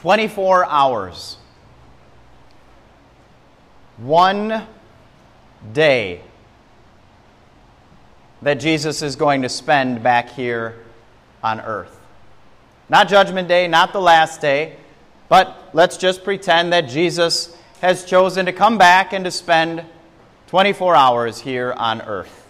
24 hours. One day that Jesus is going to spend back here on earth. Not Judgment Day, not the last day, but let's just pretend that Jesus has chosen to come back and to spend 24 hours here on earth.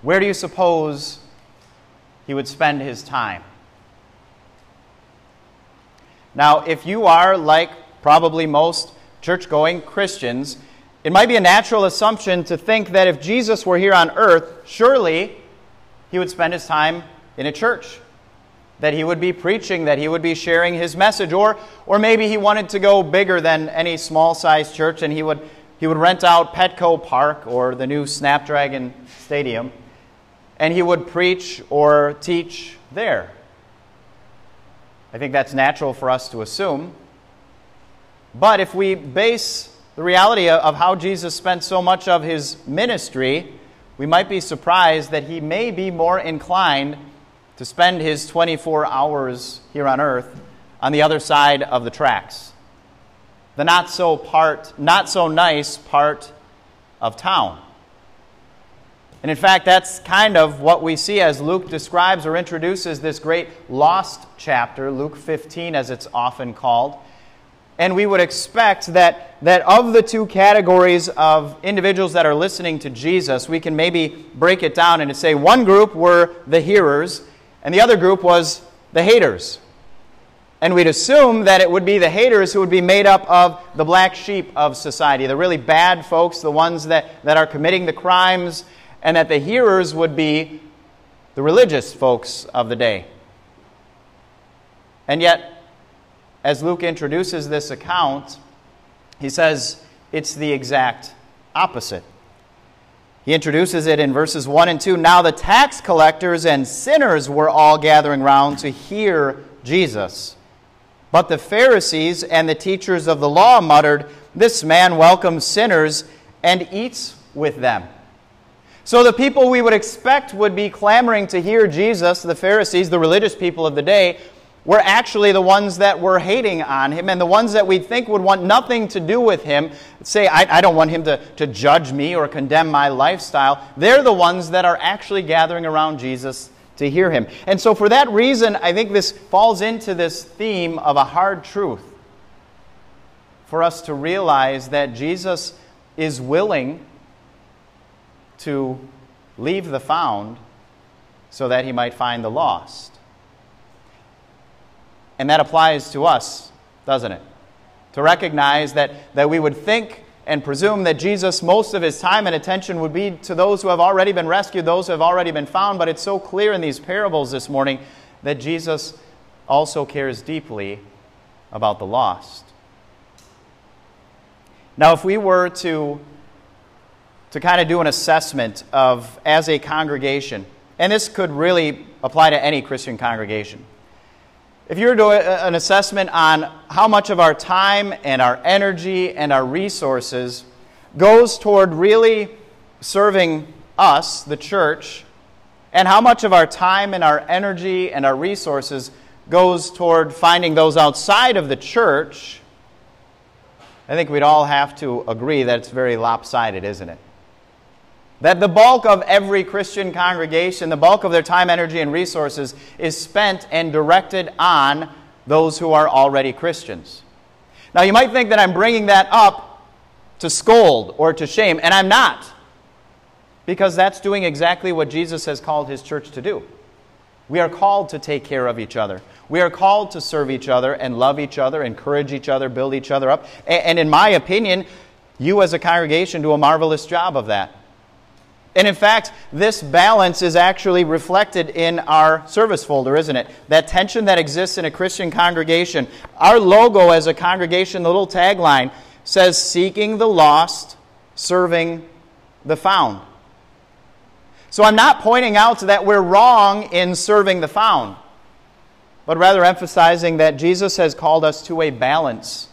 Where do you suppose he would spend his time? Now, if you are like probably most church going Christians, it might be a natural assumption to think that if Jesus were here on earth, surely he would spend his time in a church. That he would be preaching, that he would be sharing his message, or, or maybe he wanted to go bigger than any small sized church and he would, he would rent out Petco Park or the new Snapdragon Stadium and he would preach or teach there. I think that's natural for us to assume. But if we base the reality of how Jesus spent so much of his ministry, we might be surprised that he may be more inclined to spend his 24 hours here on earth on the other side of the tracks. The not so part, not so nice part of town. And in fact, that's kind of what we see as Luke describes or introduces this great lost chapter, Luke 15 as it's often called. And we would expect that, that of the two categories of individuals that are listening to Jesus, we can maybe break it down and say one group were the hearers, and the other group was the haters. And we'd assume that it would be the haters who would be made up of the black sheep of society, the really bad folks, the ones that, that are committing the crimes, and that the hearers would be the religious folks of the day. And yet, as Luke introduces this account, he says it's the exact opposite. He introduces it in verses 1 and 2. Now the tax collectors and sinners were all gathering round to hear Jesus. But the Pharisees and the teachers of the law muttered, This man welcomes sinners and eats with them. So the people we would expect would be clamoring to hear Jesus, the Pharisees, the religious people of the day, were actually the ones that were hating on him and the ones that we think would want nothing to do with him, say, I, I, don't want him to, to judge me or condemn my lifestyle. They're the ones that are actually gathering around Jesus to hear him. And so, for that reason, I think this falls into this theme of a hard truth for us to realize that Jesus is willing to leave the found so that he might find the lost. And that applies to us, doesn't it? To recognize that, that we would think and presume that Jesus, most of his time and attention would be to those who have already been rescued, those who have already been found. But it's so clear in these parables this morning that Jesus also cares deeply about the lost. Now, if we were to, to kind of do an assessment of, as a congregation, and this could really apply to any Christian congregation, if you were to do an assessment on how much of our time and our energy and our resources goes toward really serving us, the church, and how much of our time and our energy and our resources goes toward finding those outside of the church, I think we'd all have to agree that it's very lopsided, isn't it? That the bulk of every Christian congregation, the bulk of their time, energy, and resources is spent and directed on those who are already Christians. Now, you might think that I'm bringing that up to scold or to shame, and I'm not. Because that's doing exactly what Jesus has called his church to do. We are called to take care of each other. We are called to serve each other and love each other, encourage each other, build each other up. And in my opinion, you as a congregation do a marvelous job of that. And in fact, this balance is actually reflected in our service folder, isn't it? That tension that exists in a Christian congregation. Our logo as a congregation, the little tagline, says seeking the lost, serving the found. So I'm not pointing out that we're wrong in serving the found, but rather emphasizing that Jesus has called us to a balance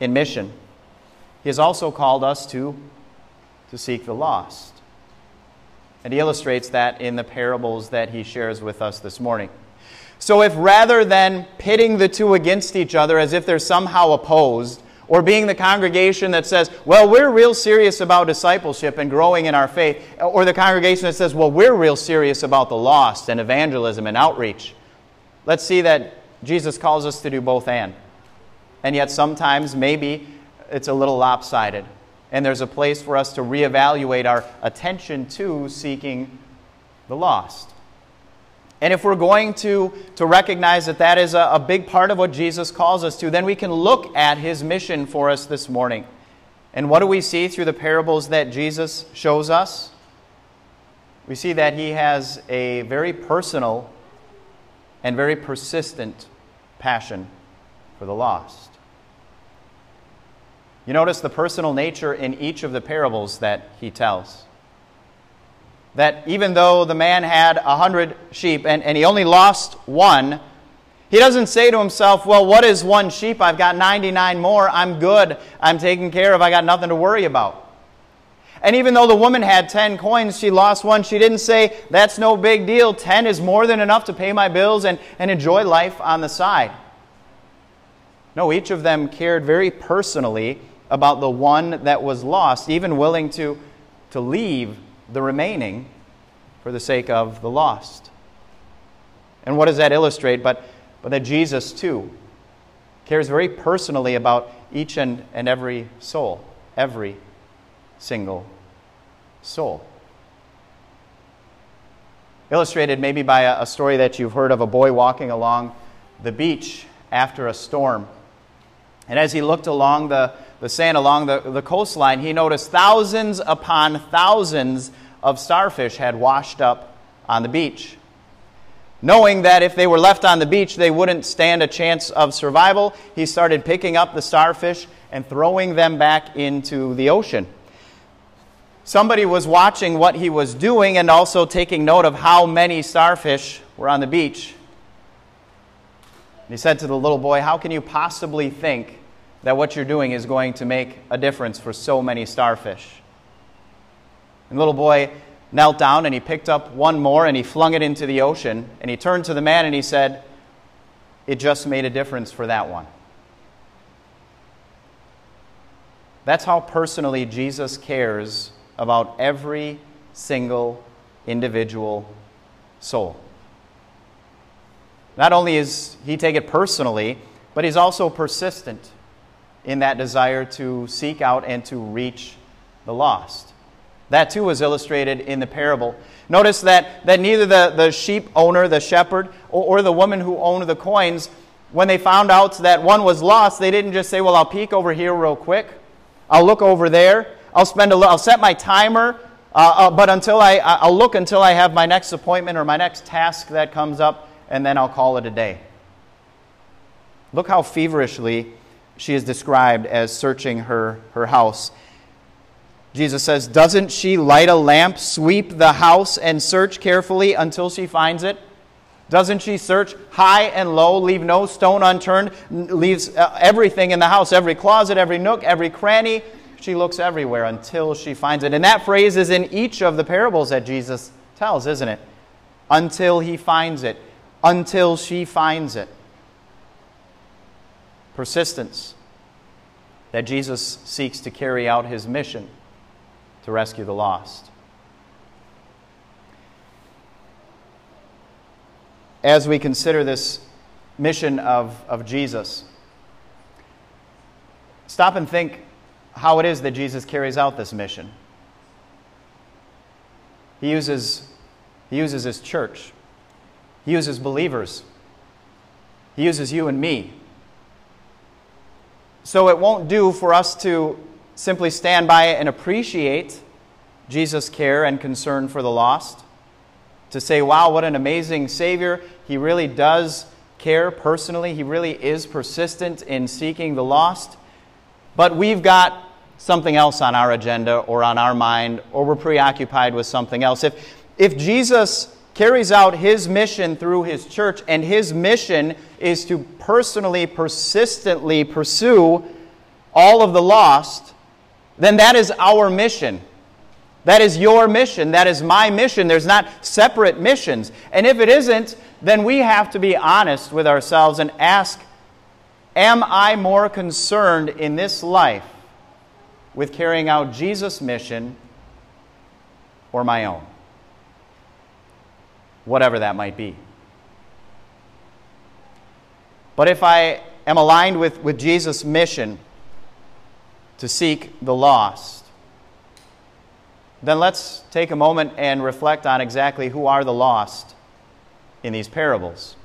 in mission. He has also called us to, to seek the lost. And he illustrates that in the parables that he shares with us this morning. So, if rather than pitting the two against each other as if they're somehow opposed, or being the congregation that says, well, we're real serious about discipleship and growing in our faith, or the congregation that says, well, we're real serious about the lost and evangelism and outreach, let's see that Jesus calls us to do both and. And yet, sometimes, maybe it's a little lopsided. And there's a place for us to reevaluate our attention to seeking the lost. And if we're going to, to recognize that that is a, a big part of what Jesus calls us to, then we can look at his mission for us this morning. And what do we see through the parables that Jesus shows us? We see that he has a very personal and very persistent passion for the lost. You notice the personal nature in each of the parables that he tells that even though the man had a hundred sheep and, and he only lost one, he doesn't say to himself, Well, what is one sheep? I've got 99 more. I'm good. I'm taken care of. I got nothing to worry about. And even though the woman had 10 coins, she lost one. She didn't say, That's no big deal. 10 is more than enough to pay my bills and, and enjoy life on the side. No, each of them cared very personally about the one that was lost, even willing to, to leave the remaining for the sake of the lost. And what does that illustrate? But, but that Jesus, too, cares very personally about each and, and every soul, every single soul. Illustrated maybe by a, a story that you've heard of a boy walking along the beach after a storm. And as he looked along the, the sand along the, the coastline, he noticed thousands upon thousands of starfish had washed up on the beach. Knowing that if they were left on the beach, they wouldn't stand a chance of survival, he started picking up the starfish and throwing them back into the ocean. Somebody was watching what he was doing and also taking note of how many starfish were on the beach. He said to the little boy, How can you possibly think that what you're doing is going to make a difference for so many starfish. And the little boy knelt down and he picked up one more and he flung it into the ocean. And he turned to the man and he said, It just made a difference for that one. That's how personally Jesus cares about every single individual soul. Not only is he take it personally, but he's also persistent in that desire to seek out and to reach the lost. That too was illustrated in the parable. Notice that, that neither the, the sheep owner, the shepherd, or, or the woman who owned the coins, when they found out that one was lost, they didn't just say, Well, I'll peek over here real quick. I'll look over there. I'll spend a I'll set my timer, uh, uh, but until I, I'll look until I have my next appointment or my next task that comes up, and then I'll call it a day. Look how feverishly she is described as searching her, her house. Jesus says, Doesn't she light a lamp, sweep the house, and search carefully until she finds it? Doesn't she search high and low, leave no stone unturned, leaves uh, everything in the house, every closet, every nook, every cranny? She looks everywhere until she finds it. And that phrase is in each of the parables that Jesus tells, isn't it? Until he finds it, until she finds it persistence that Jesus seeks to carry out his mission to rescue the lost. As we consider this mission of, of Jesus, stop and think how it is that Jesus carries out this mission. He uses, he uses his church, he uses believers, he uses you and me so it won't do for us to simply stand by and appreciate Jesus' care and concern for the lost. To say, wow, what an amazing Savior. He really does care personally, He really is persistent in seeking the lost. But we've got something else on our agenda or on our mind, or we're preoccupied with something else. If, if Jesus carries out his mission through his church, and his mission is to personally, persistently pursue all of the lost, then that is our mission. That is your mission. That is my mission. There's not separate missions. And if it isn't, then we have to be honest with ourselves and ask Am I more concerned in this life with carrying out Jesus' mission or my own? Whatever that might be. But if I am aligned with, with Jesus' mission to seek the lost, then let's take a moment and reflect on exactly who are the lost in these parables.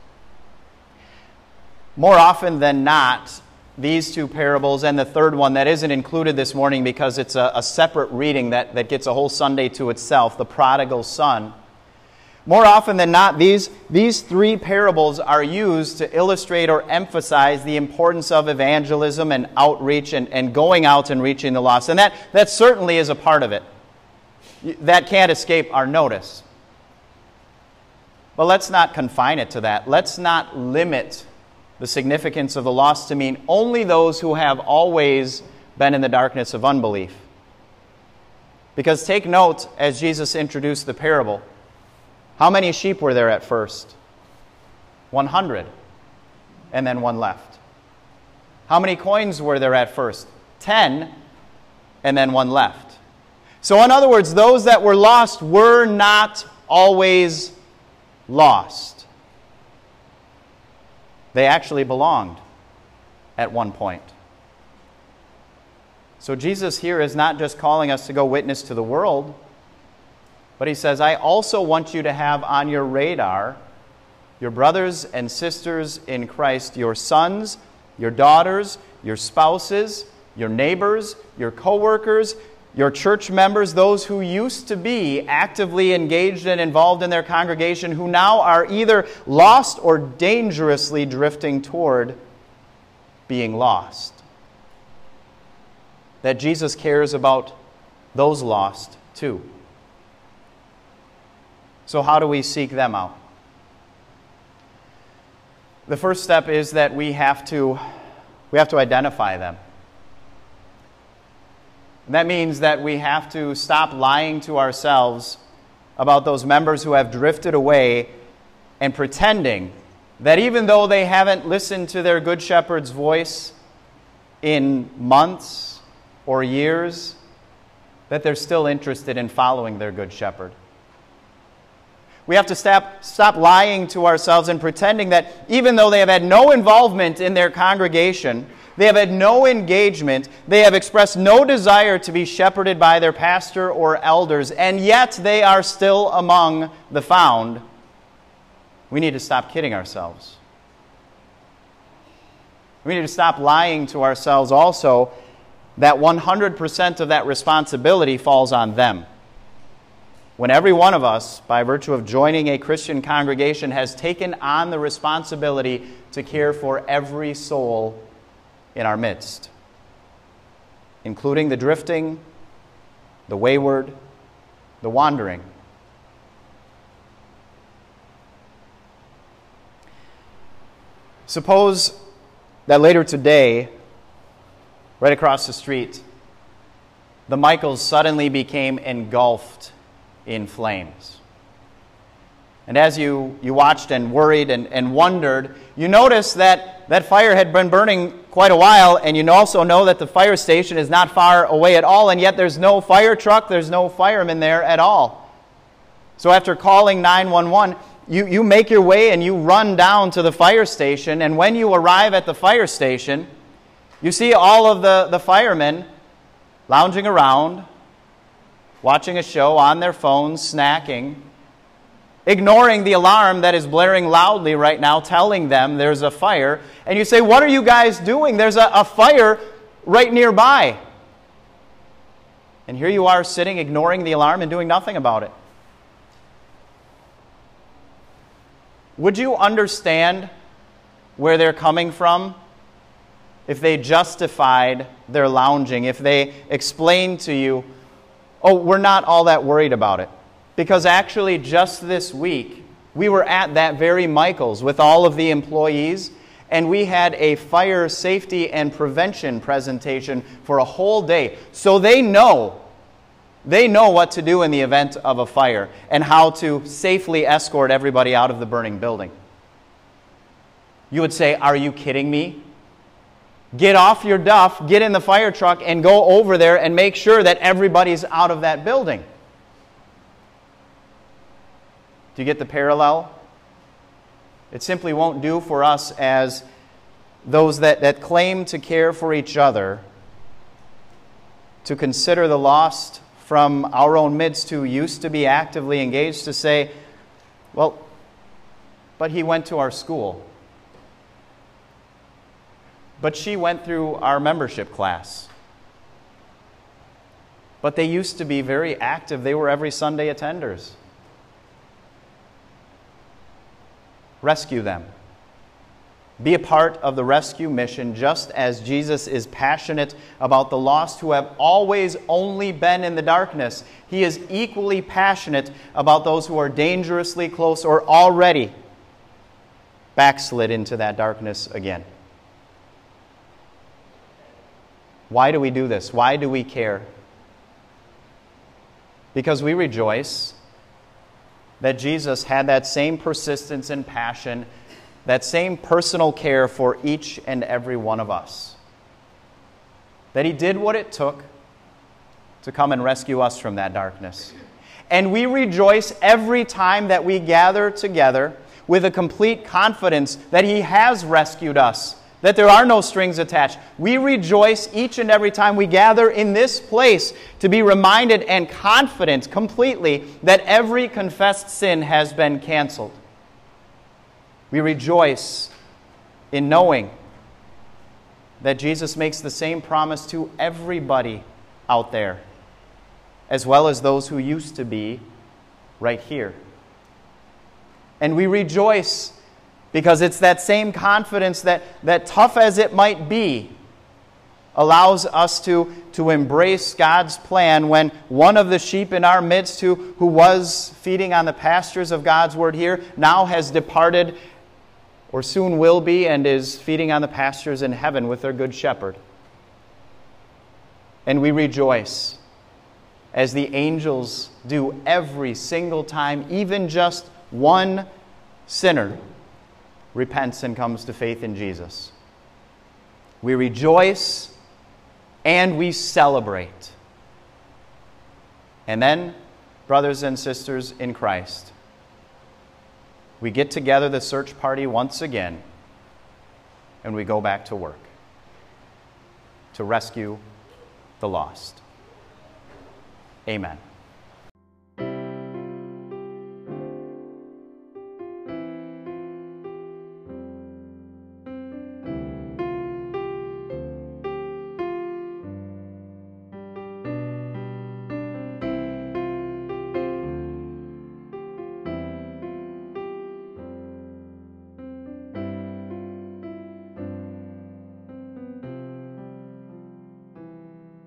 More often than not, these two parables and the third one that isn't included this morning because it's a, a, separate reading that, that gets a whole Sunday to itself, the prodigal son. More often than not, these, these three parables are used to illustrate or emphasize the importance of evangelism and outreach and, and going out and reaching the lost. And that, that certainly is a part of it. That can't escape our notice. But let's not confine it to that. Let's not limit the significance of the lost to mean only those who have always been in the darkness of unbelief. Because take note as Jesus introduced the parable how many sheep were there at first? 100. And then one left. How many coins were there at first? 10. And then one left. So, in other words, those that were lost were not always lost. They actually belonged at one point. So Jesus here is not just calling us to go witness to the world, but he says, I also want you to have on your radar your brothers and sisters in Christ, your sons, your daughters, your spouses, your neighbors, your coworkers, your church members, those who used to be actively engaged and involved in their congregation, who now are either lost or dangerously drifting toward being lost. That Jesus cares about those lost too. So, how do we seek them out? The first step is that we have to, we have to identify them. That means that we have to stop lying to ourselves about those members who have drifted away and pretending that even though they haven't listened to their Good Shepherd's voice in months or years, that they're still interested in following their Good Shepherd. We have to stop, stop lying to ourselves and pretending that even though they have had no involvement in their congregation, they have had no engagement. They have expressed no desire to be shepherded by their pastor or elders, and yet they are still among the found. We need to stop kidding ourselves. We need to stop lying to ourselves also that 100% of that responsibility falls on them. When every one of us, by virtue of joining a Christian congregation, has taken on the responsibility to care for every soul in our midst, including the drifting, the wayward, the wandering. Suppose that later today, right across the street, the Michaels suddenly became engulfed in flames. And as you, you watched and worried and, and wondered, you noticed that that fire had been burning quite a while, and you also know that the fire station is not far away at all, and yet there's no fire truck, there's no fireman there at all. So after calling 911, you, you make your way and you run down to the fire station, and when you arrive at the fire station, you see all of the, the firemen lounging around, watching a show on their phones, snacking ignoring the alarm that is blaring loudly right now, telling them there's a fire. And you say, What are you guys doing? There's a, a fire right nearby. And here you are sitting, ignoring the alarm and doing nothing about it. Would you understand where they're coming from if they justified their lounging, if they explained to you, oh, we're not all that worried about it? Because actually, just this week, we were at that very Michael's with all of the employees, and we had a fire safety and prevention presentation for a whole day. So they know They know what to do in the event of a fire and how to safely escort everybody out of the burning building. You would say, Are you kidding me? Get off your duff, get in the fire truck, and go over there and make sure that everybody's out of that building. Do you get the parallel? It simply won't do for us as those that, that claim to care for each other to consider the lost from our own midst who used to be actively engaged to say, well, but he went to our school. But she went through our membership class. But they used to be very active. They were every Sunday attenders. Rescue them. Be a part of the rescue mission just as Jesus is passionate about the lost who have always only been in the darkness. He is equally passionate about those who are dangerously close or already backslid into that darkness again. Why do we do this? Why do we care? Because we rejoice that Jesus had that same persistence and passion, that same personal care for each and every one of us. That he did what it took to come and rescue us from that darkness. And we rejoice every time that we gather together with a complete confidence that he has rescued us that there are no strings attached. We rejoice each and every time we gather in this place to be reminded and confident completely that every confessed sin has been canceled. We rejoice in knowing that Jesus makes the same promise to everybody out there, as well as those who used to be right here. And we rejoice because it's that same confidence that, that tough as it might be, allows us to, to embrace God's plan when one of the sheep in our midst who, who was feeding on the pastures of God's word here now has departed or soon will be and is feeding on the pastures in heaven with their good shepherd. And we rejoice as the angels do every single time, even just one sinner repents and comes to faith in Jesus. We rejoice and we celebrate. And then, brothers and sisters in Christ, we get together the search party once again and we go back to work to rescue the lost. Amen.